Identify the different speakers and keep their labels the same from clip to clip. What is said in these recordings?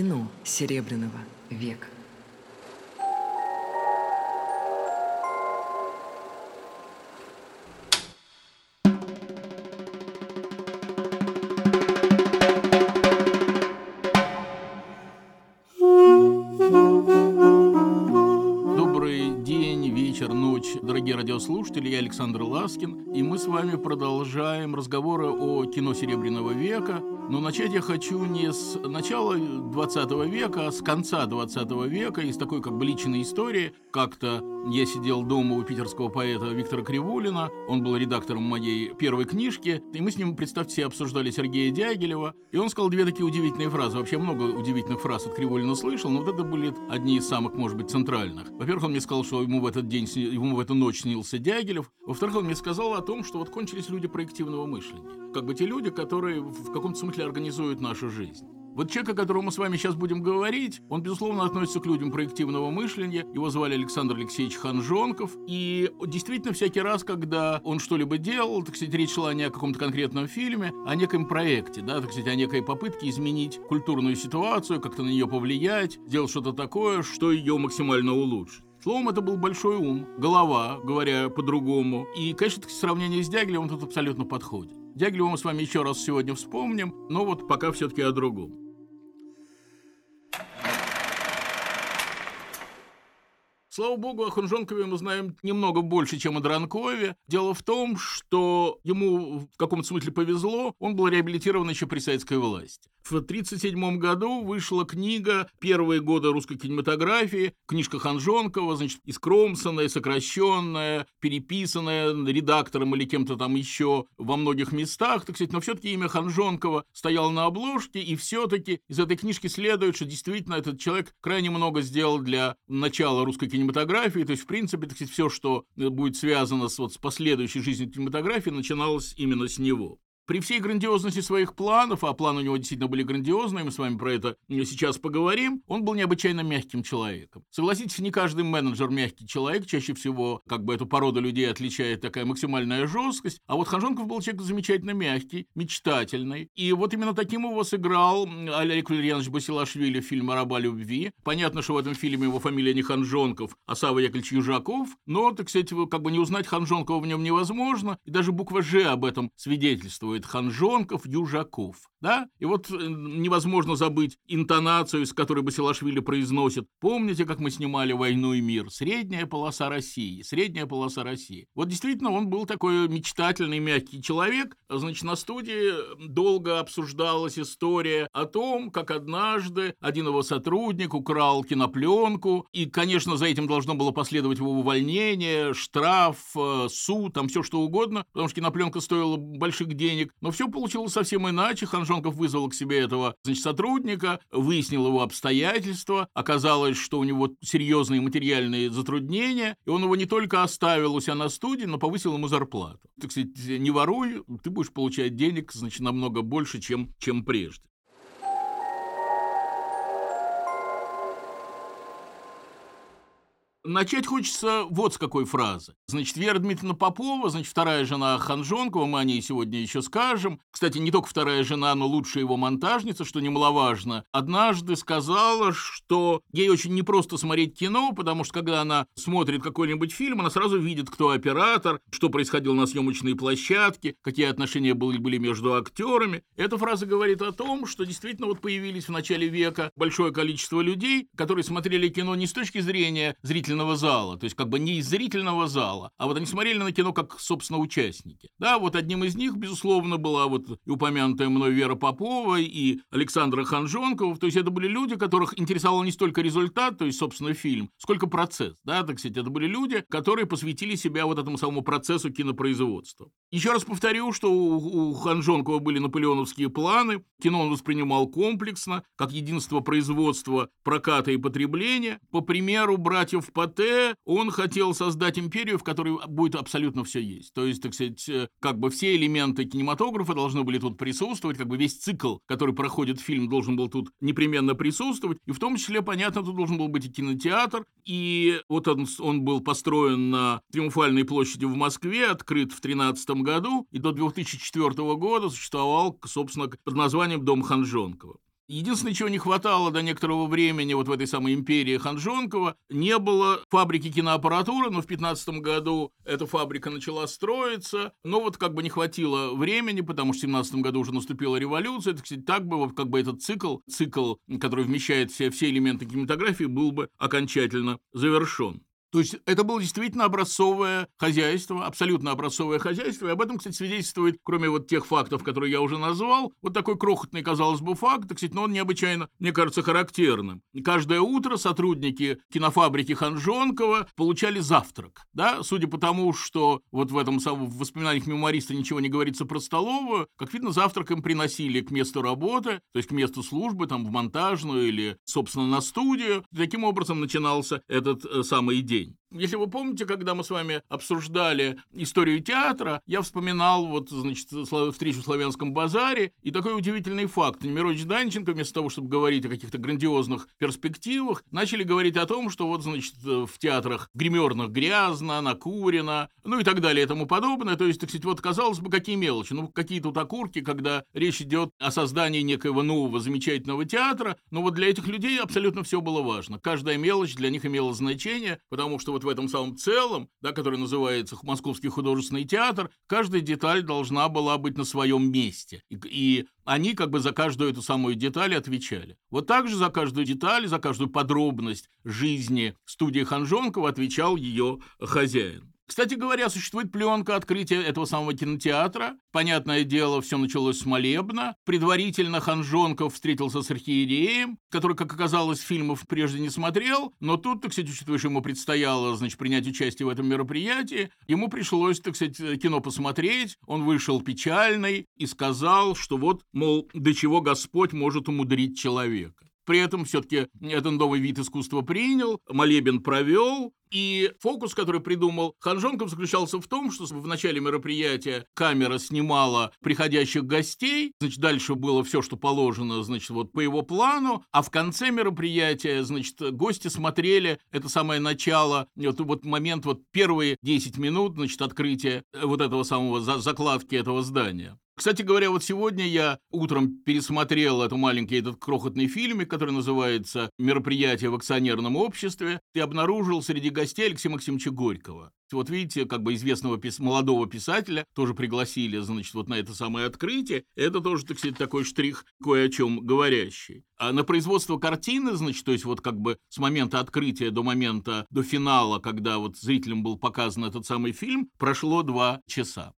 Speaker 1: Кино Серебряного века.
Speaker 2: Дорогие радиослушатели. Я Александр Ласкин, и мы с вами продолжаем разговоры о кино Серебряного века. Но начать я хочу не с начала 20 века, а с конца 20 века, из такой как бы личной истории. Как-то я сидел дома у питерского поэта Виктора Кривулина, он был редактором моей первой книжки, и мы с ним, представьте себе, обсуждали Сергея Дягилева, и он сказал две такие удивительные фразы. Вообще много удивительных фраз от Кривулина слышал, но вот это были одни из самых, может быть, центральных. Во-первых, он мне сказал, что ему в этот день, ему в эту ночь снился Дягилев. Во-вторых, он мне сказал о том, что вот кончились люди проективного мышления. Как бы те люди, которые в каком-то смысле организуют нашу жизнь. Вот человек, о котором мы с вами сейчас будем говорить, он, безусловно, относится к людям проективного мышления. Его звали Александр Алексеевич Ханжонков. И действительно, всякий раз, когда он что-либо делал, так сказать, речь шла не о каком-то конкретном фильме, а о неком проекте, да, так сказать, о некой попытке изменить культурную ситуацию, как-то на нее повлиять, сделать что-то такое, что ее максимально улучшит. Словом, это был большой ум, голова, говоря по-другому. И, конечно, сравнение с Дягилевым тут абсолютно подходит. Дягилева мы с вами еще раз сегодня вспомним, но вот пока все-таки о другом. Слава богу, о Хунжонкове мы знаем немного больше, чем о Дранкове. Дело в том, что ему в каком-то смысле повезло, он был реабилитирован еще при советской власти. В 1937 году вышла книга «Первые годы русской кинематографии», книжка Ханжонкова, значит, искромсанная, сокращенная, переписанная редактором или кем-то там еще во многих местах, так сказать, но все-таки имя Ханжонкова стояло на обложке, и все-таки из этой книжки следует, что действительно этот человек крайне много сделал для начала русской кинематографии, то есть, в принципе, так сказать, все, что будет связано с, вот, с последующей жизнью кинематографии, начиналось именно с него. При всей грандиозности своих планов, а планы у него действительно были грандиозные, мы с вами про это сейчас поговорим, он был необычайно мягким человеком. Согласитесь, не каждый менеджер мягкий человек, чаще всего как бы эту породу людей отличает такая максимальная жесткость, а вот Ханжонков был человек замечательно мягкий, мечтательный, и вот именно таким его сыграл Олег Валерьянович Басилашвили в фильме «Раба любви». Понятно, что в этом фильме его фамилия не Ханжонков, а Сава Яковлевич Южаков, но, так сказать, как бы не узнать Ханжонкова в нем невозможно, и даже буква «Ж» об этом свидетельствует делает Ханжонков, Южаков. Да? И вот э, невозможно забыть интонацию, с которой Басилашвили произносит. Помните, как мы снимали «Войну и мир»? Средняя полоса России. Средняя полоса России. Вот действительно, он был такой мечтательный, мягкий человек. Значит, на студии долго обсуждалась история о том, как однажды один его сотрудник украл кинопленку. И, конечно, за этим должно было последовать его увольнение, штраф, э, суд, там все что угодно, потому что кинопленка стоила больших денег. Но все получилось совсем иначе. Ханжонков вызвал к себе этого значит, сотрудника, выяснил его обстоятельства. Оказалось, что у него серьезные материальные затруднения, и он его не только оставил у себя на студии, но повысил ему зарплату. Так сказать, не воруй, ты будешь получать денег, значит, намного больше, чем, чем прежде. Начать хочется вот с какой фразы. Значит, Вера Дмитриевна Попова, значит, вторая жена Ханжонкова, мы о ней сегодня еще скажем. Кстати, не только вторая жена, но лучшая его монтажница, что немаловажно, однажды сказала, что ей очень непросто смотреть кино, потому что когда она смотрит какой-нибудь фильм, она сразу видит, кто оператор, что происходило на съемочной площадке, какие отношения были, были между актерами. Эта фраза говорит о том, что действительно вот появились в начале века большое количество людей, которые смотрели кино не с точки зрения зрителей зрительного зала, то есть как бы не из зрительного зала, а вот они смотрели на кино как, собственно, участники. Да, вот одним из них, безусловно, была вот упомянутая мной Вера Попова и Александра Ханжонкова, то есть это были люди, которых интересовал не столько результат, то есть, собственно, фильм, сколько процесс, да, так сказать, это были люди, которые посвятили себя вот этому самому процессу кинопроизводства. Еще раз повторю, что у, у Ханжонкова были наполеоновские планы, кино он воспринимал комплексно, как единство производства, проката и потребления, по примеру братьев Пате, он хотел создать империю, в которой будет абсолютно все есть. То есть, так сказать, э, как бы все элементы кинематографа должны были тут присутствовать, как бы весь цикл, который проходит фильм, должен был тут непременно присутствовать. И в том числе, понятно, тут должен был быть и кинотеатр. И вот он, он был построен на Триумфальной площади в Москве, открыт в 2013 году, и до 2004 года существовал, собственно, под названием «Дом Ханжонкова». Единственное, чего не хватало до некоторого времени вот в этой самой империи Ханжонкова, не было фабрики киноаппаратуры, но в 15 году эта фабрика начала строиться, но вот как бы не хватило времени, потому что в 17 году уже наступила революция, это, кстати, так бы вот как бы этот цикл, цикл, который вмещает все, все элементы кинематографии, был бы окончательно завершен. То есть это было действительно образцовое хозяйство, абсолютно образцовое хозяйство. И об этом, кстати, свидетельствует, кроме вот тех фактов, которые я уже назвал, вот такой крохотный, казалось бы, факт, кстати, но он необычайно, мне кажется, характерным. Каждое утро сотрудники кинофабрики Ханжонкова получали завтрак. Да? Судя по тому, что вот в этом самом в воспоминаниях мемуариста ничего не говорится про столовую, как видно, завтрак им приносили к месту работы, то есть к месту службы, там, в монтажную или, собственно, на студию. Таким образом начинался этот э, самый день день. Если вы помните, когда мы с вами обсуждали историю театра, я вспоминал вот, значит, встречу в Славянском базаре, и такой удивительный факт. Немирович Данченко, вместо того, чтобы говорить о каких-то грандиозных перспективах, начали говорить о том, что вот, значит, в театрах гримерных грязно, накурено, ну и так далее и тому подобное. То есть, так сказать, вот, казалось бы, какие мелочи. Ну, какие тут окурки, когда речь идет о создании некоего нового замечательного театра, но вот для этих людей абсолютно все было важно. Каждая мелочь для них имела значение, потому что вот в этом самом целом, да, который называется Московский художественный театр, каждая деталь должна была быть на своем месте. И, и они как бы за каждую эту самую деталь отвечали. Вот так же за каждую деталь, за каждую подробность жизни студии Ханжонкова отвечал ее хозяин. Кстати говоря, существует пленка открытия этого самого кинотеатра. Понятное дело, все началось с молебна. Предварительно Ханжонков встретился с архиереем, который, как оказалось, фильмов прежде не смотрел. Но тут, так сказать, учитывая, что ему предстояло, значит, принять участие в этом мероприятии, ему пришлось, так сказать, кино посмотреть. Он вышел печальный и сказал, что вот, мол, до чего Господь может умудрить человека. При этом все-таки этот новый вид искусства принял, молебен провел, и фокус, который придумал Ханжонков, заключался в том, что в начале мероприятия камера снимала приходящих гостей, значит, дальше было все, что положено, значит, вот по его плану, а в конце мероприятия, значит, гости смотрели это самое начало, вот, вот момент, вот первые 10 минут, значит, открытия вот этого самого закладки этого здания. Кстати говоря, вот сегодня я утром пересмотрел этот маленький, этот крохотный фильмик, который называется «Мероприятие в акционерном обществе», и обнаружил среди гостей Алексея Максимовича Горького. Вот видите, как бы известного пис молодого писателя тоже пригласили, значит, вот на это самое открытие. Это тоже, так сказать, такой штрих кое о чем говорящий. А на производство картины, значит, то есть вот как бы с момента открытия до момента, до финала, когда вот зрителям был показан этот самый фильм, прошло два часа.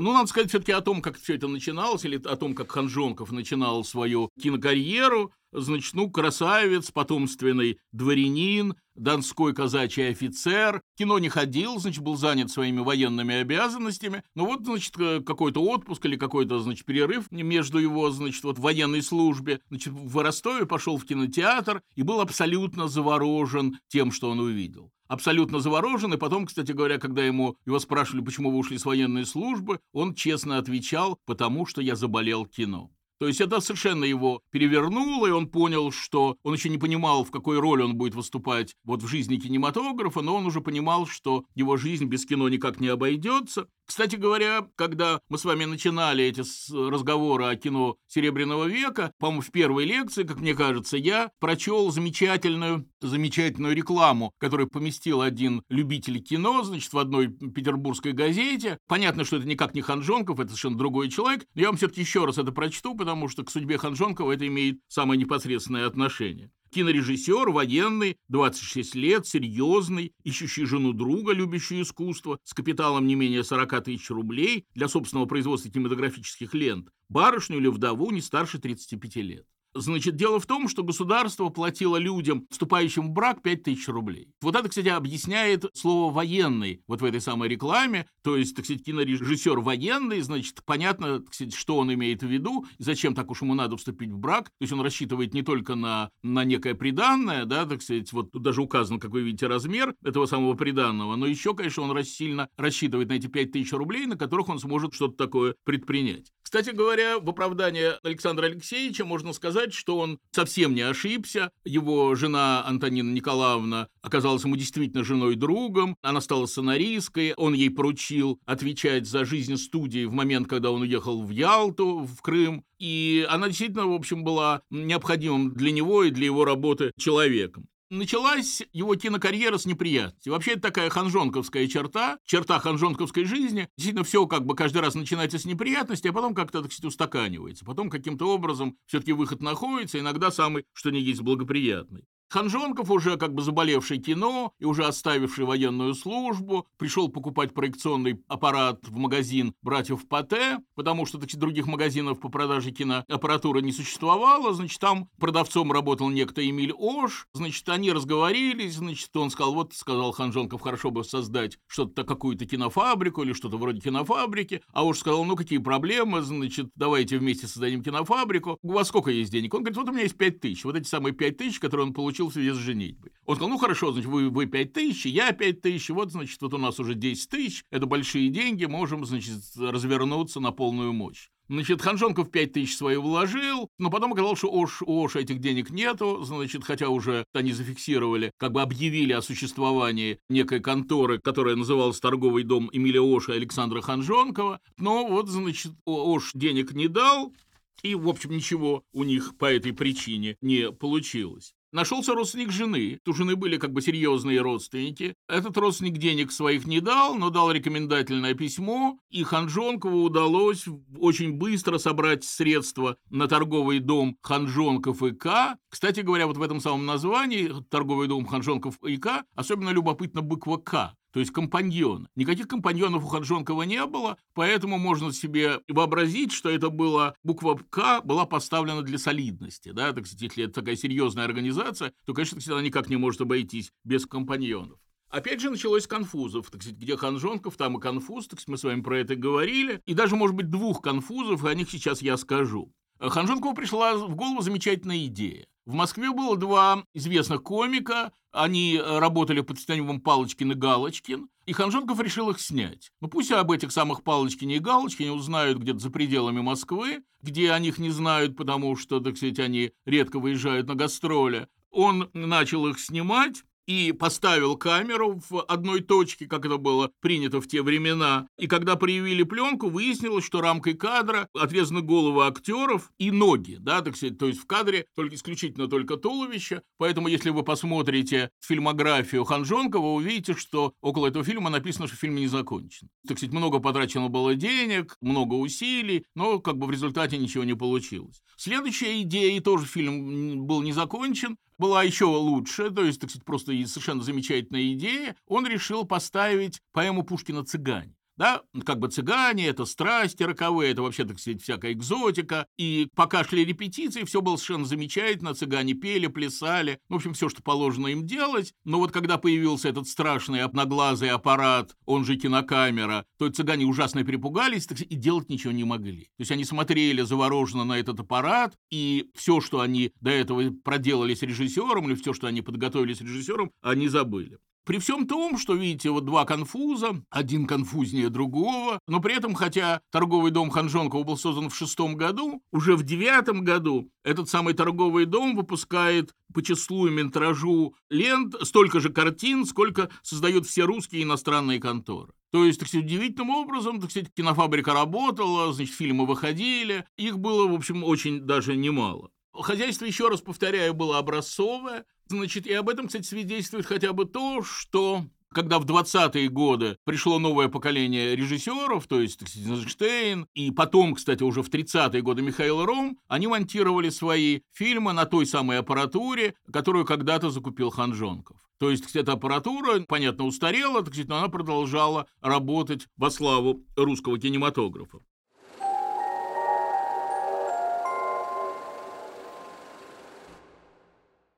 Speaker 2: Ну, надо сказать все-таки о том, как все это начиналось, или о том, как Ханжонков начинал свою кинокарьеру. Значит, ну, красавец, потомственный дворянин, донской казачий офицер. Кино не ходил, значит, был занят своими военными обязанностями. Ну вот, значит, какой-то отпуск или какой-то, значит, перерыв между его, значит, вот военной службе. Значит, в Ростове пошел в кинотеатр и был абсолютно заворожен тем, что он увидел абсолютно заворожен, и потом, кстати говоря, когда ему его спрашивали, почему вы ушли с военной службы, он честно отвечал, потому что я заболел кино. То есть это совершенно его перевернуло, и он понял, что он еще не понимал, в какой роли он будет выступать вот в жизни кинематографа, но он уже понимал, что его жизнь без кино никак не обойдется. Кстати говоря, когда мы с вами начинали эти разговоры о кино Серебряного века, по-моему, в первой лекции, как мне кажется, я прочел замечательную, замечательную рекламу, которую поместил один любитель кино, значит, в одной петербургской газете. Понятно, что это никак не Ханжонков, это совершенно другой человек, я вам все-таки еще раз это прочту, потому что к судьбе Ханжонкова это имеет самое непосредственное отношение. Кинорежиссер, военный, 26 лет, серьезный, ищущий жену друга, любящую искусство, с капиталом не менее 40 тысяч рублей для собственного производства кинематографических лент, барышню или вдову не старше 35 лет. Значит, дело в том, что государство платило людям, вступающим в брак, 5000 рублей. Вот это, кстати, объясняет слово «военный» вот в этой самой рекламе. То есть, так сказать, кинорежиссер военный, значит, понятно, так сказать, что он имеет в виду, зачем так уж ему надо вступить в брак. То есть он рассчитывает не только на, на некое приданное, да, так сказать, вот тут даже указан, как вы видите, размер этого самого приданного, но еще, конечно, он сильно рассчитывает на эти 5000 рублей, на которых он сможет что-то такое предпринять. Кстати говоря, в оправдание Александра Алексеевича можно сказать, что он совсем не ошибся. Его жена Антонина Николаевна оказалась ему действительно женой-другом. Она стала сценаристкой. Он ей поручил отвечать за жизнь студии в момент, когда он уехал в Ялту, в Крым. И она действительно, в общем, была необходимым для него и для его работы человеком. Началась его кинокарьера с неприятностей. Вообще, это такая ханжонковская черта, черта ханжонковской жизни. Действительно, все как бы каждый раз начинается с неприятностей, а потом как-то, так сказать, устаканивается. Потом каким-то образом все-таки выход находится, иногда самый, что не есть, благоприятный. Ханжонков, уже как бы заболевший кино и уже оставивший военную службу, пришел покупать проекционный аппарат в магазин братьев Пате, потому что таких других магазинов по продаже киноаппаратуры не существовало. Значит, там продавцом работал некто Эмиль Ош. Значит, они разговорились. Значит, он сказал, вот, сказал Ханжонков, хорошо бы создать что-то, какую-то кинофабрику или что-то вроде кинофабрики. А Ош сказал, ну, какие проблемы, значит, давайте вместе создадим кинофабрику. У вас сколько есть денег? Он говорит, вот у меня есть пять тысяч. Вот эти самые пять тысяч, которые он получил получил в связи с женитьбой. Он сказал, ну хорошо, значит, вы, вы 5 тысяч, я 5 тысяч, вот, значит, вот у нас уже 10 тысяч, это большие деньги, можем, значит, развернуться на полную мощь. Значит, Ханжонков 5 тысяч свои вложил, но потом оказалось, что Ош, у этих денег нету, значит, хотя уже они зафиксировали, как бы объявили о существовании некой конторы, которая называлась торговый дом Эмилия Оша и Александра Ханжонкова, но вот, значит, Ош денег не дал, и, в общем, ничего у них по этой причине не получилось. Нашелся родственник жены. У жены были как бы серьезные родственники. Этот родственник денег своих не дал, но дал рекомендательное письмо, и Ханжонкову удалось очень быстро собрать средства на торговый дом Ханжонков и К. Кстати говоря, вот в этом самом названии торговый дом Ханжонков и К особенно любопытна буква К то есть компаньон. Никаких компаньонов у Хаджонкова не было, поэтому можно себе вообразить, что это была буква «К» была поставлена для солидности. Да? Так сказать, если это такая серьезная организация, то, конечно, она никак не может обойтись без компаньонов. Опять же началось с конфузов, так сказать, где Ханжонков, там и конфуз, так сказать, мы с вами про это говорили, и даже, может быть, двух конфузов, и о них сейчас я скажу. Ханжонкову пришла в голову замечательная идея. В Москве было два известных комика, они работали под псевдонимом Палочкин и Галочкин, и Ханжонков решил их снять. Ну пусть об этих самых Палочкине и Галочкине узнают где-то за пределами Москвы, где о них не знают, потому что, так сказать, они редко выезжают на гастроли. Он начал их снимать, и поставил камеру в одной точке, как это было принято в те времена. И когда проявили пленку, выяснилось, что рамкой кадра отрезаны головы актеров и ноги, да, так сказать, то есть в кадре только исключительно только туловище. Поэтому, если вы посмотрите фильмографию Ханжонкова, вы увидите, что около этого фильма написано, что фильм не закончен. Так сказать, много потрачено было денег, много усилий, но как бы в результате ничего не получилось. Следующая идея, и тоже фильм был не закончен, была еще лучше, то есть, так сказать, просто совершенно замечательная идея, он решил поставить поэму Пушкина «Цыгань». Да, как бы цыгане, это страсти роковые, это вообще, так сказать, всякая экзотика. И пока шли репетиции, все было совершенно замечательно. Цыгане пели, плясали. В общем, все, что положено им делать. Но вот когда появился этот страшный одноглазый аппарат, он же кинокамера, то цыгане ужасно перепугались сказать, и делать ничего не могли. То есть они смотрели завороженно на этот аппарат, и все, что они до этого проделали с режиссером, или все, что они подготовили с режиссером, они забыли. При всем том, что, видите, вот два конфуза, один конфузнее другого, но при этом, хотя торговый дом Ханжонкова был создан в шестом году, уже в девятом году этот самый торговый дом выпускает по числу и метражу лент столько же картин, сколько создают все русские и иностранные конторы. То есть, так сказать, удивительным образом, так сказать, кинофабрика работала, значит, фильмы выходили, их было, в общем, очень даже немало. Хозяйство, еще раз повторяю, было образцовое. Значит, и об этом, кстати, свидетельствует хотя бы то, что когда в 20-е годы пришло новое поколение режиссеров, то есть Эйнштейн, и потом, кстати, уже в 30-е годы Михаил Ром, они монтировали свои фильмы на той самой аппаратуре, которую когда-то закупил Ханжонков. То есть эта аппаратура, понятно, устарела, так сказать, но она продолжала работать во славу русского кинематографа.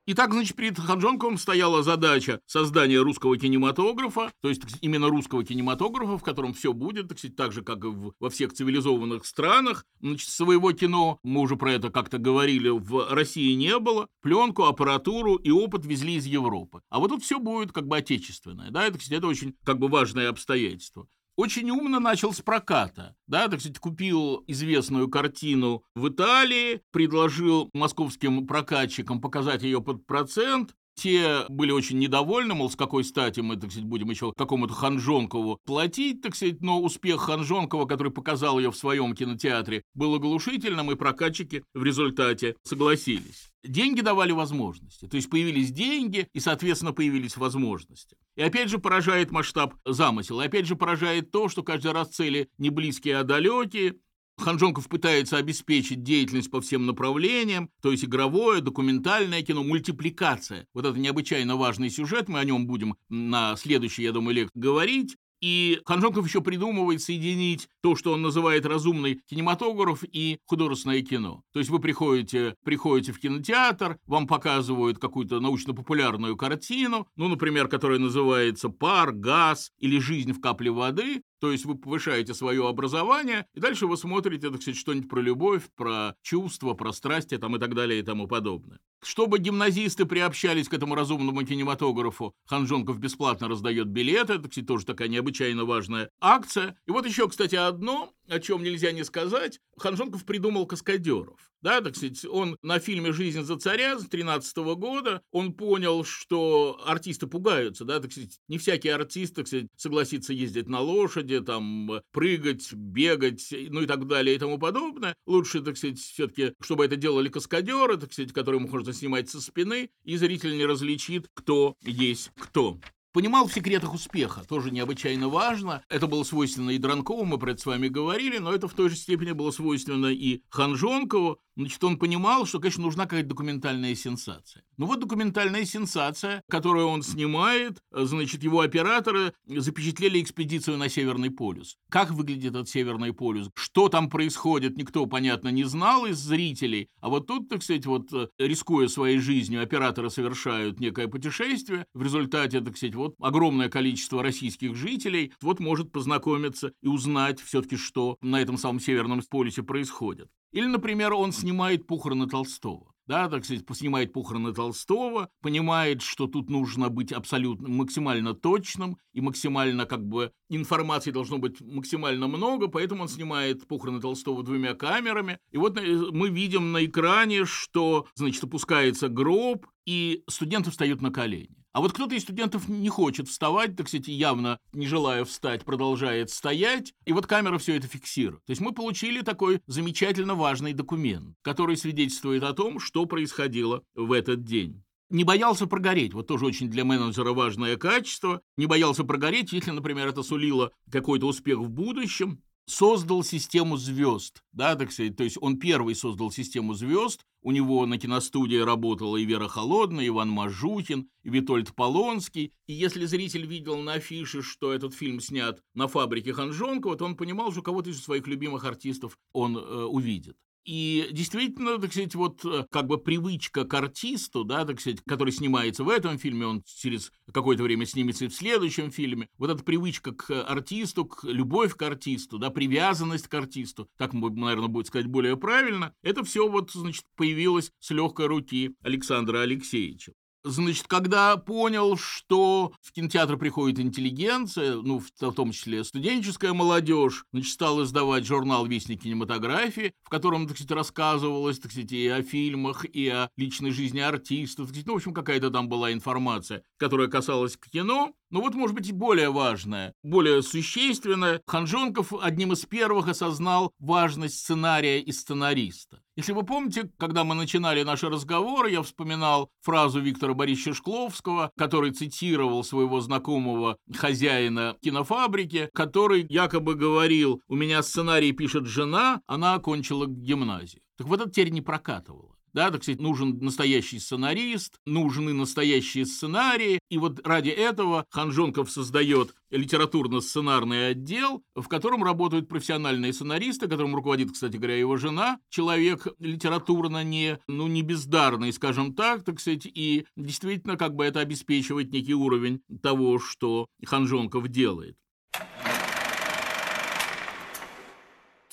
Speaker 2: Итак, значит, перед Ханжонковым стояла задача создания русского кинематографа, то есть именно русского кинематографа, в котором все будет, так, сказать, так же, как и в, во всех цивилизованных странах. Значит, своего кино, мы уже про это как-то говорили, в России не было. Пленку, аппаратуру и опыт везли из Европы. А вот тут все будет как бы отечественное. Да? Это, кстати, это очень как бы важное обстоятельство. Очень умно начал с проката. Да, так сказать, купил известную картину в Италии, предложил московским прокатчикам показать ее под процент, те были очень недовольны, мол, с какой стати мы, так сказать, будем еще какому-то Ханжонкову платить, так сказать, но успех Ханжонкова, который показал ее в своем кинотеатре, был оглушительным, и прокатчики в результате согласились. Деньги давали возможности, то есть появились деньги, и, соответственно, появились возможности. И опять же поражает масштаб замысела, и опять же поражает то, что каждый раз цели не близкие, а далекие, Ханжонков пытается обеспечить деятельность по всем направлениям, то есть игровое, документальное кино, мультипликация. Вот это необычайно важный сюжет, мы о нем будем на следующей, я думаю, лекции говорить. И Ханжонков еще придумывает соединить то, что он называет разумный кинематограф и художественное кино. То есть вы приходите, приходите в кинотеатр, вам показывают какую-то научно-популярную картину, ну, например, которая называется «Пар», «Газ» или «Жизнь в капле воды», то есть вы повышаете свое образование, и дальше вы смотрите, так сказать, что-нибудь про любовь, про чувства, про страсти там, и так далее и тому подобное. Чтобы гимназисты приобщались к этому разумному кинематографу, Ханжонков бесплатно раздает билеты, это, кстати, тоже такая необычайно важная акция. И вот еще, кстати, одно, о чем нельзя не сказать. Ханжонков придумал каскадеров. Да, так сказать, он на фильме «Жизнь за царя» с 13 года, он понял, что артисты пугаются, да, так сказать, не всякий артист, так сказать, согласится ездить на лошади, там, прыгать, бегать, ну и так далее и тому подобное. Лучше, так сказать, все-таки, чтобы это делали каскадеры, так сказать, которые можно снимать со спины, и зритель не различит, кто есть кто. Понимал в секретах успеха, тоже необычайно важно. Это было свойственно и Дранкову, мы про это с вами говорили, но это в той же степени было свойственно и Ханжонкову. Значит, он понимал, что, конечно, нужна какая-то документальная сенсация. Ну вот документальная сенсация, которую он снимает, значит, его операторы запечатлели экспедицию на Северный полюс. Как выглядит этот Северный полюс? Что там происходит, никто, понятно, не знал из зрителей. А вот тут, так сказать, вот, э, рискуя своей жизнью, операторы совершают некое путешествие. В результате, так сказать, вот огромное количество российских жителей вот может познакомиться и узнать все-таки, что на этом самом Северном полюсе происходит. Или, например, он снимает похороны Толстого. Да, так сказать, снимает похороны Толстого, понимает, что тут нужно быть абсолютно максимально точным, и максимально, как бы, информации должно быть максимально много, поэтому он снимает похороны Толстого двумя камерами. И вот э, мы видим на экране, что, значит, опускается гроб, и студенты встают на колени. А вот кто-то из студентов не хочет вставать, так сказать, явно не желая встать, продолжает стоять, и вот камера все это фиксирует. То есть мы получили такой замечательно важный документ, который свидетельствует о том, что происходило в этот день не боялся прогореть. Вот тоже очень для менеджера важное качество. Не боялся прогореть, если, например, это сулило какой-то успех в будущем создал систему звезд, да, так сказать, то есть он первый создал систему звезд, у него на киностудии работала и Вера Холодная, Иван Мажутин, и Витольд Полонский, и если зритель видел на афише, что этот фильм снят на фабрике Ханжонкова, то он понимал, что кого-то из своих любимых артистов он э, увидит. И действительно, так сказать, вот э, как бы привычка к артисту, да, так сказать, который снимается в этом фильме, он через какое-то время снимется и в следующем фильме, вот эта привычка к артисту, к любовь к артисту, да, привязанность к артисту, так, наверное, будет сказать более правильно, это все вот, значит, появилось с легкой руки Александра Алексеевича. Значит, когда понял, что в кинотеатр приходит интеллигенция, ну, в, том числе студенческая молодежь, значит, стал издавать журнал «Вестник кинематографии», в котором, так сказать, рассказывалось, так сказать, и о фильмах, и о личной жизни артистов, так сказать, ну, в общем, какая-то там была информация, которая касалась кино, но вот, может быть, и более важное, более существенное, Ханжонков одним из первых осознал важность сценария и сценариста. Если вы помните, когда мы начинали наши разговоры, я вспоминал фразу Виктора Борисовича Шкловского, который цитировал своего знакомого хозяина кинофабрики, который якобы говорил, у меня сценарий пишет жена, она окончила гимназию. Так вот это теперь не прокатывало. Да, так сказать, нужен настоящий сценарист, нужны настоящие сценарии. И вот ради этого Ханжонков создает литературно-сценарный отдел, в котором работают профессиональные сценаристы, которым руководит, кстати говоря, его жена, человек литературно не, ну, не бездарный, скажем так, так сказать, и действительно как бы это обеспечивает некий уровень того, что Ханжонков делает.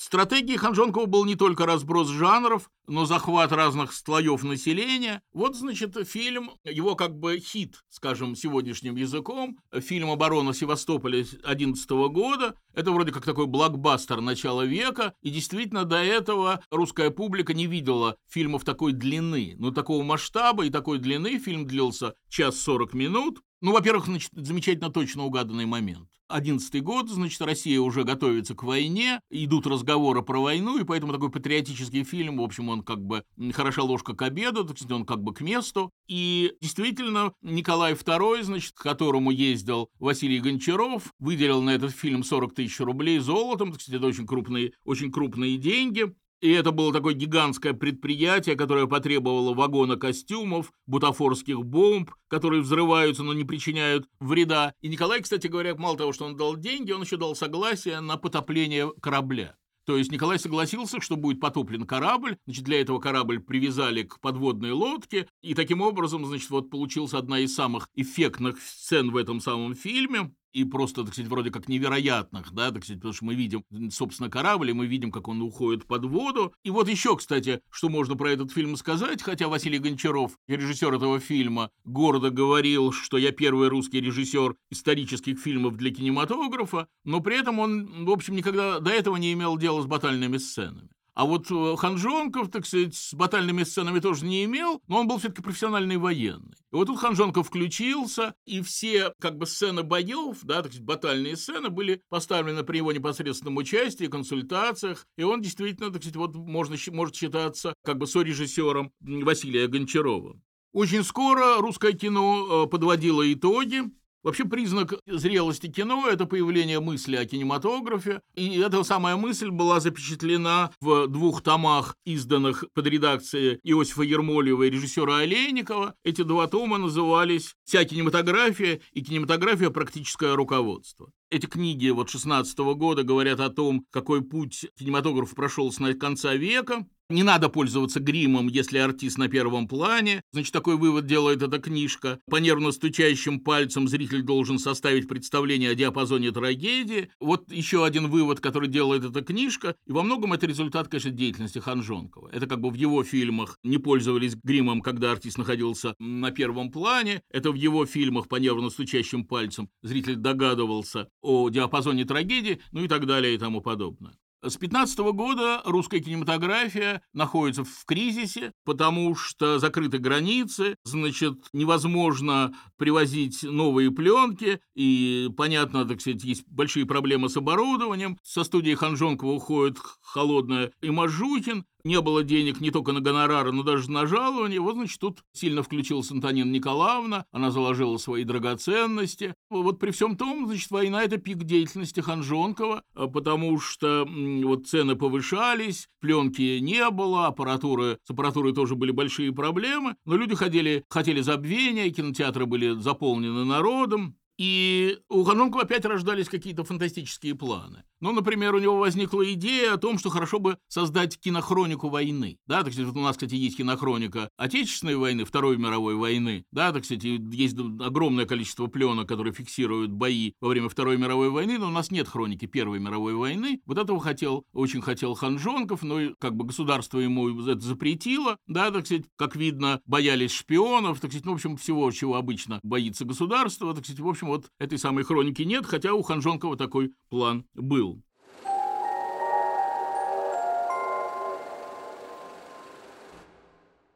Speaker 2: Стратегией Ханжонкова был не только разброс жанров, но захват разных слоев населения. Вот, значит, фильм, его как бы хит, скажем, сегодняшним языком, фильм «Оборона Севастополя» 2011 года. Это вроде как такой блокбастер начала века, и действительно до этого русская публика не видела фильмов такой длины, ну, такого масштаба и такой длины. Фильм длился час сорок минут. Ну, во-первых, значит, замечательно точно угаданный момент. Одиннадцатый год, значит, Россия уже готовится к войне, идут разговоры про войну, и поэтому такой патриотический фильм, в общем, он как бы хороша ложка к обеду, так сказать, он как бы к месту. И действительно, Николай II, значит, к которому ездил Василий Гончаров, выделил на этот фильм 40 тысяч рублей золотом, так сказать, это очень крупные, очень крупные деньги. И это было такое гигантское предприятие, которое потребовало вагона костюмов, бутафорских бомб, которые взрываются, но не причиняют вреда. И Николай, кстати говоря, мало того, что он дал деньги, он еще дал согласие на потопление корабля. То есть Николай согласился, что будет потоплен корабль, значит, для этого корабль привязали к подводной лодке, и таким образом, значит, вот получилась одна из самых эффектных сцен в этом самом фильме и просто, так сказать, вроде как невероятных, да, так сказать, потому что мы видим, собственно, корабль, и мы видим, как он уходит под воду. И вот еще, кстати, что можно про этот фильм сказать, хотя Василий Гончаров, режиссер этого фильма, гордо говорил, что я первый русский режиссер исторических фильмов для кинематографа, но при этом он, в общем, никогда до этого не имел дела с батальными сценами. А вот э, Ханжонков, так сказать, с батальными сценами тоже не имел, но он был все-таки профессиональный военный. И вот тут Ханжонков включился, и все как бы сцены боев, да, так сказать, батальные сцены были поставлены при его непосредственном участии, консультациях, и он действительно, так сказать, вот можно, может считаться как бы сорежиссером Василия Гончарова. Очень скоро русское кино э, подводило итоги, Вообще признак зрелости кино – это появление мысли о кинематографе, и эта самая мысль была запечатлена в двух томах, изданных под редакцией Иосифа Ермолева и режиссера Олейникова. Эти два тома назывались «Вся кинематография» и «Кинематография. Практическое руководство». Эти книги вот 16 года говорят о том, какой путь кинематограф прошел с конца века, не надо пользоваться гримом, если артист на первом плане. Значит, такой вывод делает эта книжка. По нервно стучащим пальцем зритель должен составить представление о диапазоне трагедии. Вот еще один вывод, который делает эта книжка. И во многом это результат, конечно, деятельности Ханжонкова. Это как бы в его фильмах не пользовались гримом, когда артист находился на первом плане. Это в его фильмах по нервно стучащим пальцем зритель догадывался о диапазоне трагедии, ну и так далее и тому подобное. С 15 года русская кинематография находится в кризисе, потому что закрыты границы, значит, невозможно привозить новые пленки, и, понятно, так сказать, есть большие проблемы с оборудованием. Со студии Ханжонкова уходит Холодная и Мажухин, не было денег не только на гонорары, но даже на жалование. Вот, значит, тут сильно включилась Антонина Николаевна, она заложила свои драгоценности. Вот при всем том, значит, война – это пик деятельности Ханжонкова, а потому что вот цены повышались, пленки не было, аппаратуры, с аппаратурой тоже были большие проблемы, но люди ходили, хотели забвения, кинотеатры были заполнены народом, и у Ханонкова опять рождались какие-то фантастические планы. Ну, например, у него возникла идея о том, что хорошо бы создать кинохронику войны. Да, так сказать, вот у нас, кстати, есть кинохроника Отечественной войны, Второй мировой войны. Да, так сказать, есть огромное количество пленок, которые фиксируют бои во время Второй мировой войны, но у нас нет хроники Первой мировой войны. Вот этого хотел, очень хотел Ханжонков, но как бы государство ему это запретило. Да, так сказать, как видно, боялись шпионов, так сказать, ну, в общем, всего, чего обычно боится государство. Так сказать, в общем, вот этой самой хроники нет, хотя у Ханжонкова такой план был.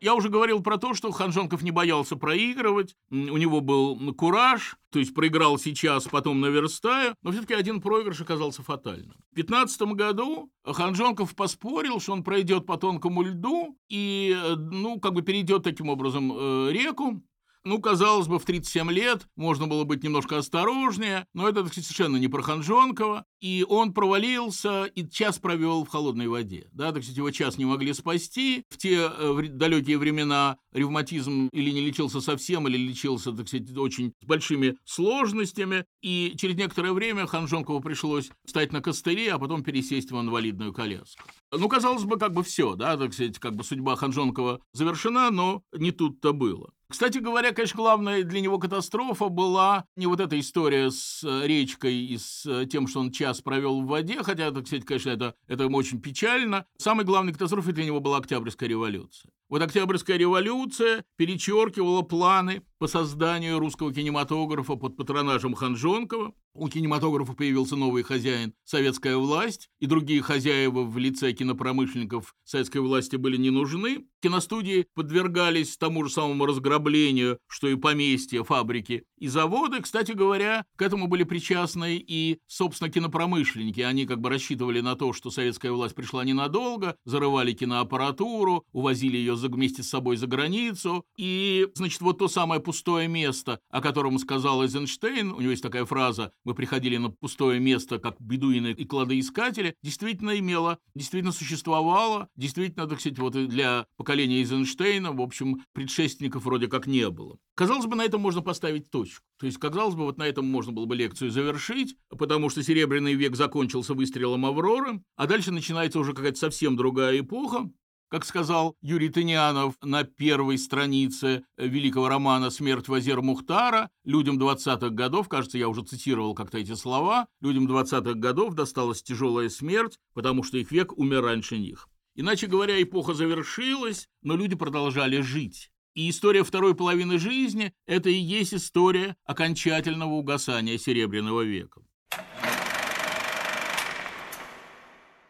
Speaker 2: Я уже говорил про то, что Ханжонков не боялся проигрывать, у него был кураж, то есть проиграл сейчас, потом наверстая, но все-таки один проигрыш оказался фатальным. В 2015 году Ханжонков поспорил, что он пройдет по тонкому льду и, э, ну, как бы перейдет таким образом э, реку, ну, казалось бы, в 37 лет можно было быть немножко осторожнее, но это так совершенно не про Ханжонкова. И он провалился и час провел в холодной воде. Да, так сказать, его час не могли спасти. В те э, далекие времена ревматизм или не лечился совсем, или лечился, так сказать, очень с большими сложностями. И через некоторое время Ханжонкову пришлось встать на костыли, а потом пересесть в инвалидную коляску. Ну, казалось бы, как бы все, да, так сказать, как бы судьба Ханжонкова завершена, но не тут-то было. Кстати говоря, конечно, главная для него катастрофа была не вот эта история с э, речкой и с э, тем, что он час провел в воде, хотя, это, кстати, конечно, это, это очень печально. Самой главной катастрофой для него была Октябрьская революция. Вот Октябрьская революция перечеркивала планы по созданию русского кинематографа под патронажем Ханжонкова. У кинематографа появился новый хозяин – советская власть, и другие хозяева в лице кинопромышленников советской власти были не нужны. Киностудии подвергались тому же самому разграблению, что и поместья, фабрики и заводы. Кстати говоря, к этому были причастны и, собственно, кинопромышленники. Они как бы рассчитывали на то, что советская власть пришла ненадолго, зарывали киноаппаратуру, увозили ее вместе с собой за границу. И, значит, вот то самое пустое место, о котором сказал Эйзенштейн, у него есть такая фраза «Мы приходили на пустое место, как бедуины и кладоискатели», действительно имело, действительно существовало, действительно, так сказать, вот для поколения Эйзенштейна, в общем, предшественников вроде как не было. Казалось бы, на этом можно поставить точку. То есть, казалось бы, вот на этом можно было бы лекцию завершить, потому что Серебряный век закончился выстрелом Авроры, а дальше начинается уже какая-то совсем другая эпоха, как сказал Юрий Тынянов на первой странице великого романа «Смерть Вазир Мухтара», людям 20-х годов, кажется, я уже цитировал как-то эти слова, людям 20-х годов досталась тяжелая смерть, потому что их век умер раньше них. Иначе говоря, эпоха завершилась, но люди продолжали жить. И история второй половины жизни – это и есть история окончательного угасания Серебряного века.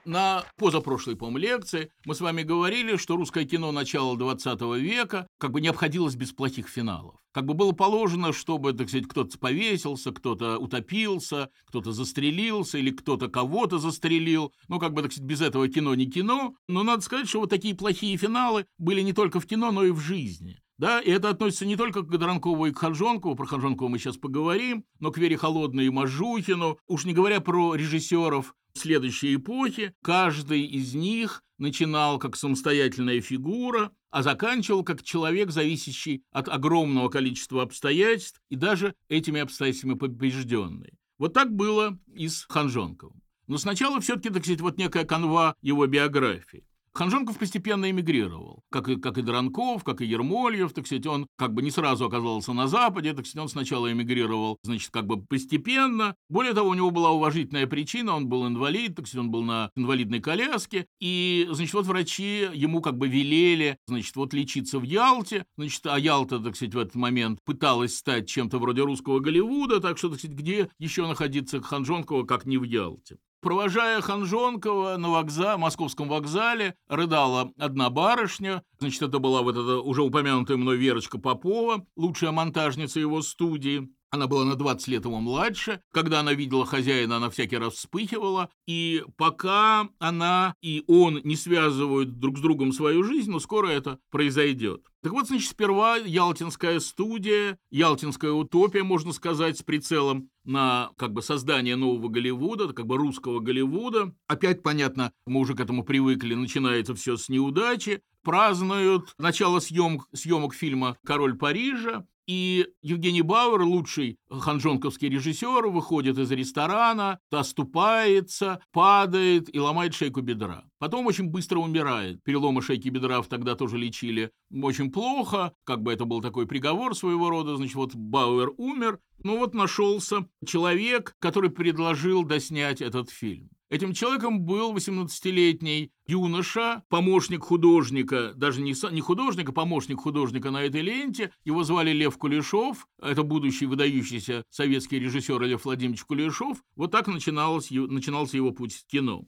Speaker 2: На позапрошлой, по лекции мы с вами говорили, что русское кино начала 20 века как бы не обходилось без плохих финалов. Как бы было положено, чтобы, так сказать, кто-то повесился, кто-то утопился, кто-то застрелился или кто-то кого-то застрелил. Ну, как бы, так сказать, без этого кино не кино. Но надо сказать, что вот такие плохие финалы были не только в кино, но и в жизни. Да, и это относится не только к Дранкову и к Ханжонкову, про Ханжонкова мы сейчас поговорим, но к Вере Холодной и Мажухину, уж не говоря про режиссеров следующей эпохи, каждый из них начинал как самостоятельная фигура, а заканчивал как человек, зависящий от огромного количества обстоятельств и даже этими обстоятельствами побежденный. Вот так было и с Ханжонковым. Но сначала все-таки, так сказать, вот некая канва его биографии. Ханжонков постепенно эмигрировал, как и, как и Дранков, как и Ермольев, так сказать, он как бы не сразу оказался на Западе, так сказать, он сначала эмигрировал, значит, как бы постепенно. Более того, у него была уважительная причина, он был инвалид, так сказать, он был на инвалидной коляске, и, значит, вот врачи ему как бы велели, значит, вот лечиться в Ялте, значит, а Ялта, так сказать, в этот момент пыталась стать чем-то вроде русского Голливуда, так что, так сказать, где еще находиться Ханжонкова, как не в Ялте. Провожая Ханжонкова на вокзале, московском вокзале, рыдала одна барышня. Значит, это была вот эта уже упомянутая мной Верочка Попова, лучшая монтажница его студии. Она была на 20 лет его младше. Когда она видела хозяина, она всякий раз вспыхивала. И пока она и он не связывают друг с другом свою жизнь, но скоро это произойдет. Так вот, значит, сперва Ялтинская студия, Ялтинская утопия, можно сказать, с прицелом на как бы создание нового Голливуда, как бы русского Голливуда. Опять, понятно, мы уже к этому привыкли, начинается все с неудачи. Празднуют начало съемок, съемок фильма «Король Парижа», и Евгений Бауэр, лучший ханжонковский режиссер, выходит из ресторана, оступается, падает и ломает шейку бедра. Потом очень быстро умирает. Переломы шейки бедра тогда тоже лечили очень плохо, как бы это был такой приговор своего рода. Значит, вот Бауэр умер. Ну вот нашелся человек, который предложил доснять этот фильм. Этим человеком был 18-летний юноша, помощник художника, даже не, не художник, а помощник художника на этой ленте. Его звали Лев Кулешов, это будущий выдающийся советский режиссер Лев Владимирович Кулешов. Вот так начиналось, начинался его путь в кино.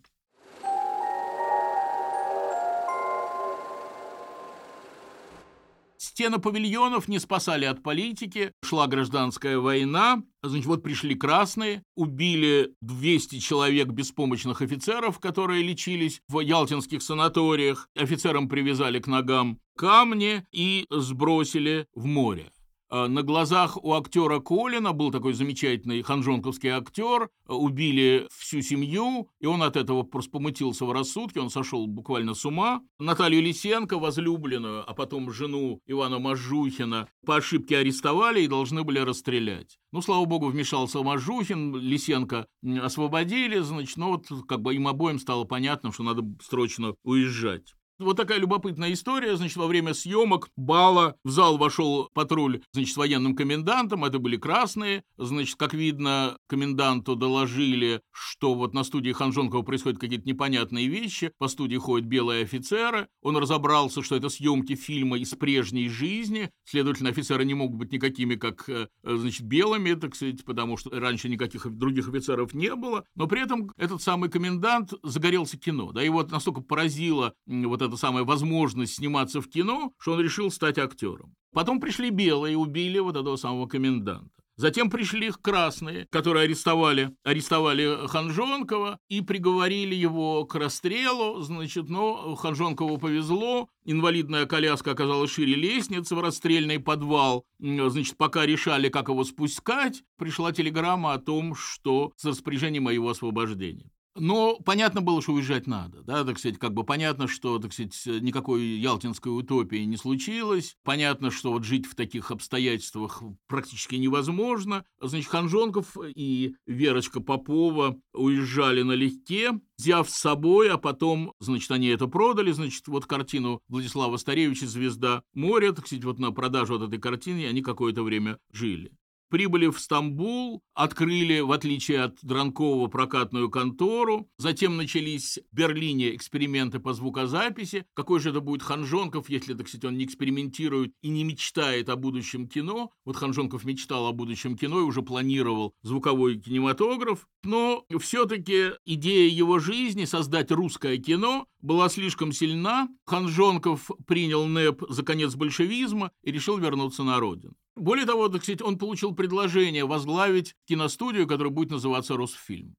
Speaker 2: Стены павильонов не спасали от политики, шла гражданская война, значит, вот пришли красные, убили 200 человек беспомощных офицеров, которые лечились в ялтинских санаториях, офицерам привязали к ногам камни и сбросили в море. А, на глазах у актера Колина был такой замечательный ханжонковский актер, убили всю семью, и он от этого просто помутился в рассудке, он сошел буквально с ума. Наталью Лисенко, возлюбленную, а потом жену Ивана Мажухина, по ошибке арестовали и должны были расстрелять. Ну, слава богу, вмешался Мажухин, Лисенко освободили, значит, ну вот как бы им обоим стало понятно, что надо срочно уезжать. Вот такая любопытная история. Значит, во время съемок бала в зал вошел патруль, значит, с военным комендантом. Это были красные. Значит, как видно, коменданту доложили, что вот на студии Ханжонкова происходят какие-то непонятные вещи. По студии ходят белые офицеры. Он разобрался, что это съемки фильма из прежней жизни. Следовательно, офицеры не могут быть никакими, как, э, значит, белыми, так сказать, потому что раньше никаких других офицеров не было. Но при этом этот самый комендант загорелся кино. Да, его настолько поразила вот эта самая возможность сниматься в кино, что он решил стать актером. Потом пришли белые и убили вот этого самого коменданта. Затем пришли их красные, которые арестовали, арестовали Ханжонкова и приговорили его к расстрелу. Значит, но Ханжонкову повезло. Инвалидная коляска оказалась шире лестницы в расстрельный подвал. Значит, пока решали, как его спускать, пришла телеграмма о том, что с распоряжением моего освобождения. Но понятно было, что уезжать надо, да, так сказать, как бы понятно, что, так сказать, никакой ялтинской утопии не случилось, понятно, что вот жить в таких обстоятельствах практически невозможно. Значит, Ханжонков и Верочка Попова уезжали налегке, взяв с собой, а потом, значит, они это продали, значит, вот картину Владислава Старевича «Звезда моря», так сказать, вот на продажу вот этой картины они какое-то время жили прибыли в Стамбул, открыли, в отличие от Дранкова, прокатную контору. Затем начались в Берлине эксперименты по звукозаписи. Какой же это будет Ханжонков, если, так сказать, он не экспериментирует и не мечтает о будущем кино? Вот Ханжонков мечтал о будущем кино и уже планировал звуковой кинематограф. Но все-таки идея его жизни создать русское кино была слишком сильна. Ханжонков принял НЭП за конец большевизма и решил вернуться на родину. Более того, так сказать, он получил предложение возглавить киностудию, которая будет называться «Росфильм».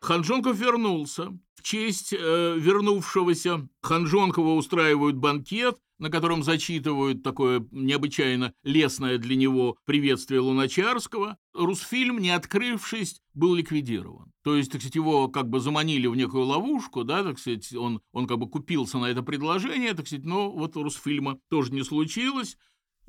Speaker 2: Ханжонков вернулся. В честь э, вернувшегося Ханжонкова устраивают банкет, на котором зачитывают такое необычайно лестное для него приветствие Луначарского. Русфильм, не открывшись, был ликвидирован. То есть, так сказать, его как бы заманили в некую ловушку, да, так сказать, он, он как бы купился на это предложение, так сказать, но вот Русфильма тоже не случилось.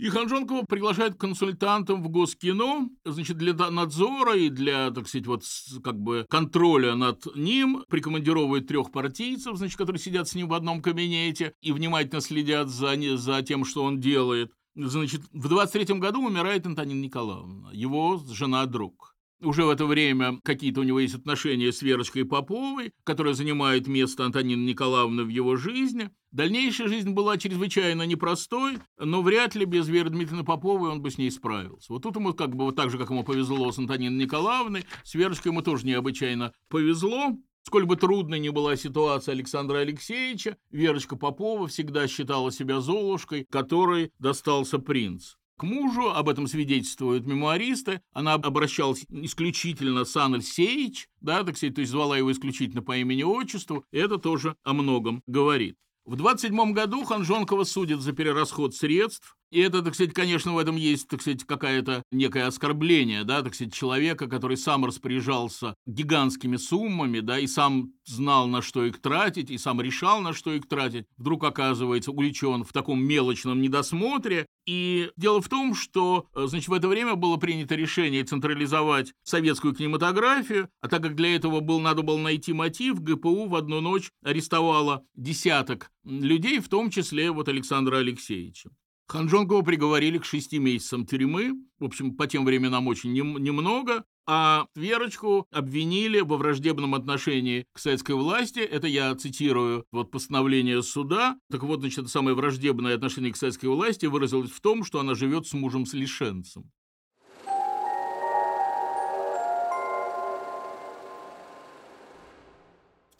Speaker 2: И Ханжонкова приглашают консультантом в Госкино, значит, для надзора и для, так сказать, вот как бы контроля над ним, прикомандировывает трех партийцев, значит, которые сидят с ним в одном кабинете и внимательно следят за, за тем, что он делает. Значит, в 23 году умирает Антонина Николаевна, его жена-друг. Уже в это время какие-то у него есть отношения с Верочкой Поповой, которая занимает место Антонины Николаевны в его жизни. Дальнейшая жизнь была чрезвычайно непростой, но вряд ли без Веры Дмитриевны Поповой он бы с ней справился. Вот тут ему как бы вот так же, как ему повезло с Антониной Николаевной, с Верочкой ему тоже необычайно повезло. Сколь бы трудной ни была ситуация Александра Алексеевича, Верочка Попова всегда считала себя Золушкой, которой достался принц. К мужу, об этом свидетельствуют мемуаристы, она обращалась исключительно с Алексеевич, да, так сказать, то есть звала его исключительно по имени-отчеству, это тоже о многом говорит. В 27 году Ханжонкова судят за перерасход средств, и это, так сказать, конечно, в этом есть, так сказать, какая-то некое оскорбление, да, так сказать, человека, который сам распоряжался гигантскими суммами, да, и сам знал, на что их тратить, и сам решал, на что их тратить, вдруг оказывается увлечен в таком мелочном недосмотре. И дело в том, что, э, значит, в это время было принято решение централизовать советскую кинематографию, а так как для этого был, надо было найти мотив, ГПУ в одну ночь арестовала десяток людей, в том числе вот Александра Алексеевича. Ханжонкова приговорили к шести месяцам тюрьмы, в общем, по тем временам очень немного, а Верочку обвинили во враждебном отношении к советской власти. Это я цитирую вот постановление суда. Так вот, значит, самое враждебное отношение к советской власти выразилось в том, что она живет с мужем с лишенцем.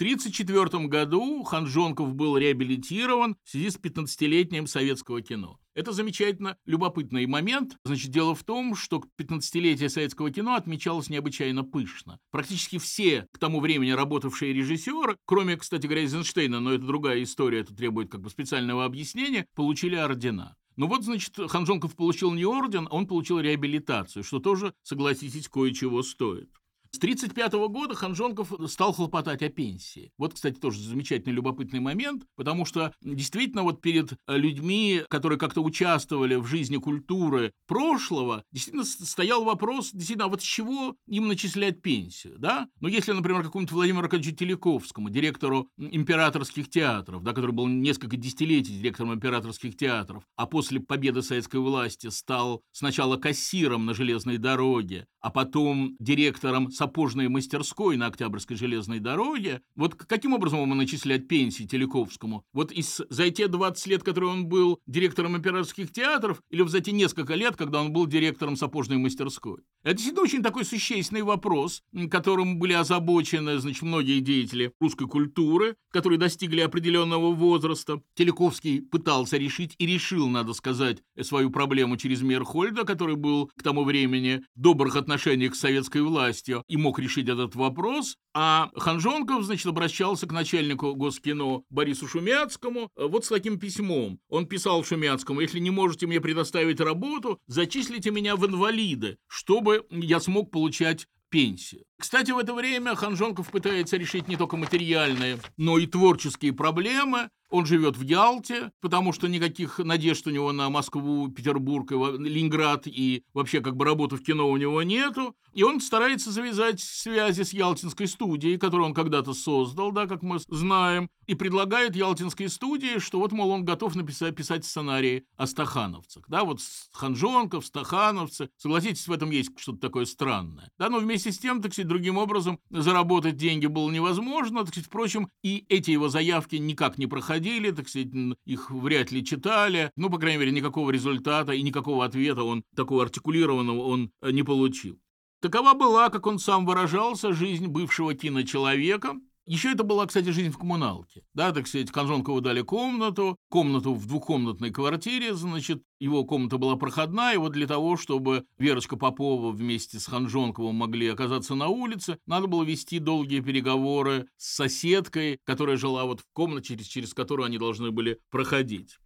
Speaker 2: 1934 году Ханжонков был реабилитирован в связи с 15-летием советского кино. Это замечательно любопытный момент. Значит, дело в том, что 15-летие советского кино отмечалось необычайно пышно. Практически все к тому времени работавшие режиссеры, кроме, кстати говоря, Эйзенштейна, но это другая история, это требует как бы специального объяснения, получили ордена. Ну вот, значит, Ханжонков получил не орден, он получил реабилитацию, что тоже, согласитесь, кое-чего стоит. С 1935 года Ханжонков стал хлопотать о пенсии. Вот, кстати, тоже замечательный любопытный момент, потому что действительно вот перед людьми, которые как-то участвовали в жизни культуры прошлого, действительно стоял вопрос, действительно, а вот с чего им начислять пенсию, да? Ну, если, например, какому-нибудь Владимиру Аркадьевичу Телековскому, директору императорских театров, да, который был несколько десятилетий директором императорских театров, а после победы советской власти стал сначала кассиром на железной дороге, а потом директором сапожной мастерской на Октябрьской железной дороге, вот каким образом ему начислять пенсии Телековскому? Вот из, за те 20 лет, которые он был директором императорских театров, или за те несколько лет, когда он был директором сапожной мастерской? Это действительно очень такой существенный вопрос, которым были озабочены, значит, многие деятели русской культуры, которые достигли определенного возраста. Телековский пытался решить и решил, надо сказать, свою проблему через Мерхольда, который был к тому времени в добрых отношениях с советской властью и мог решить этот вопрос, а Ханжонков, значит, обращался к начальнику Госкино Борису Шумяцкому э, вот с таким письмом. Он писал Шумяцкому, если не можете мне предоставить работу, зачислите меня в инвалиды, чтобы я смог получать пенсию. Кстати, в это время Ханжонков пытается решить не только материальные, но и творческие проблемы. Он живет в Ялте, потому что никаких надежд у него на Москву, Петербург, Ленинград и вообще как бы работу в кино у него нету. И он старается завязать связи с Ялтинской студией, которую он когда-то создал, да, как мы знаем, и предлагает Ялтинской студии, что вот, мол, он готов написать писать сценарии о стахановцах. Да, вот Ханжонков, стахановцы. Согласитесь, в этом есть что-то такое странное. Да, но вместе с тем, так сказать, другим образом заработать деньги было невозможно. Так сказать, впрочем, и эти его заявки никак не проходили, так сказать, их вряд ли читали. Ну, по крайней мере, никакого результата и никакого ответа он такого артикулированного он э, не получил. Такова была, как он сам выражался, жизнь бывшего киночеловека, еще это была, кстати, жизнь в коммуналке. Да, так сказать, Конжонкову дали комнату, комнату в двухкомнатной квартире, значит, его комната была проходная, и вот для того, чтобы Верочка Попова вместе с Ханжонковым могли оказаться на улице, надо было вести долгие переговоры с соседкой, которая жила вот в комнате, через, через которую они должны были проходить.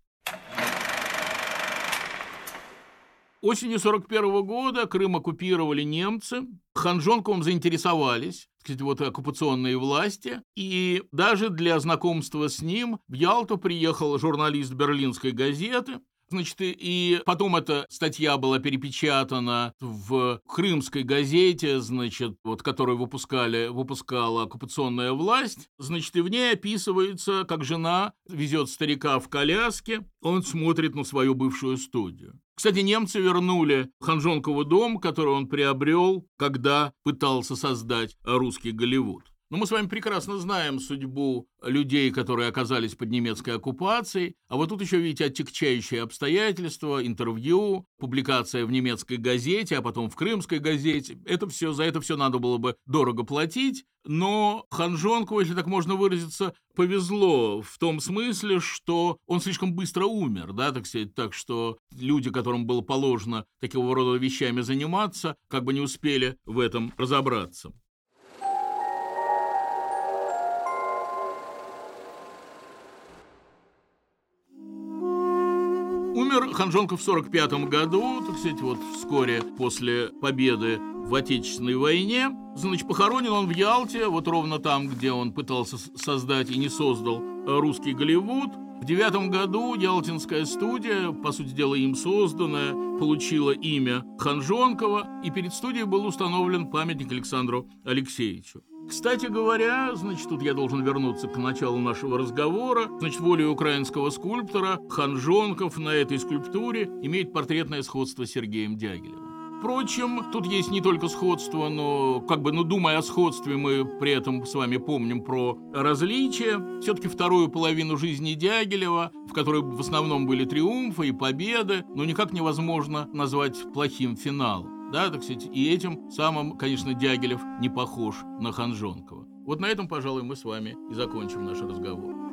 Speaker 2: Осенью 41 года Крым оккупировали немцы. Ханжонковым заинтересовались, кстати, вот оккупационные власти. И даже для знакомства с ним в Ялту приехал журналист берлинской газеты, Значит, и потом эта статья была перепечатана в крымской газете, значит, вот, которую выпускали, выпускала оккупационная власть. Значит, и в ней описывается, как жена везет старика в коляске, он смотрит на свою бывшую студию. Кстати, немцы вернули Ханжонкову дом, который он приобрел, когда пытался создать русский Голливуд. Но мы с вами прекрасно знаем судьбу людей, которые оказались под немецкой оккупацией. А вот тут еще, видите, оттекчающие обстоятельства, интервью, публикация в немецкой газете, а потом в крымской газете. Это все, за это все надо было бы дорого платить. Но Ханжонку, если так можно выразиться, повезло в том смысле, что он слишком быстро умер, да, так сказать, так что люди, которым было положено такого рода вещами заниматься, как бы не успели в этом разобраться. Умер Ханжонков в 45 году, так сказать, вот вскоре после победы в Отечественной войне. Значит, похоронен он в Ялте, вот ровно там, где он пытался создать и не создал русский Голливуд. В девятом году Ялтинская студия, по сути дела им созданная, получила имя Ханжонкова, и перед студией был установлен памятник Александру Алексеевичу. Кстати говоря, значит, тут я должен вернуться к началу нашего разговора. Значит, волей украинского скульптора Ханжонков на этой скульптуре имеет портретное сходство с Сергеем Дягилевым. Впрочем, тут есть не только сходство, но, как бы, ну, думая о сходстве, мы при этом с вами помним про различия. Все-таки вторую половину жизни Дягилева, в которой в основном были триумфы и победы, но никак невозможно назвать плохим финалом. Да, так сказать, и этим самым, конечно, Дягилев не похож на Ханжонкова. Вот на этом, пожалуй, мы с вами и закончим наш разговор.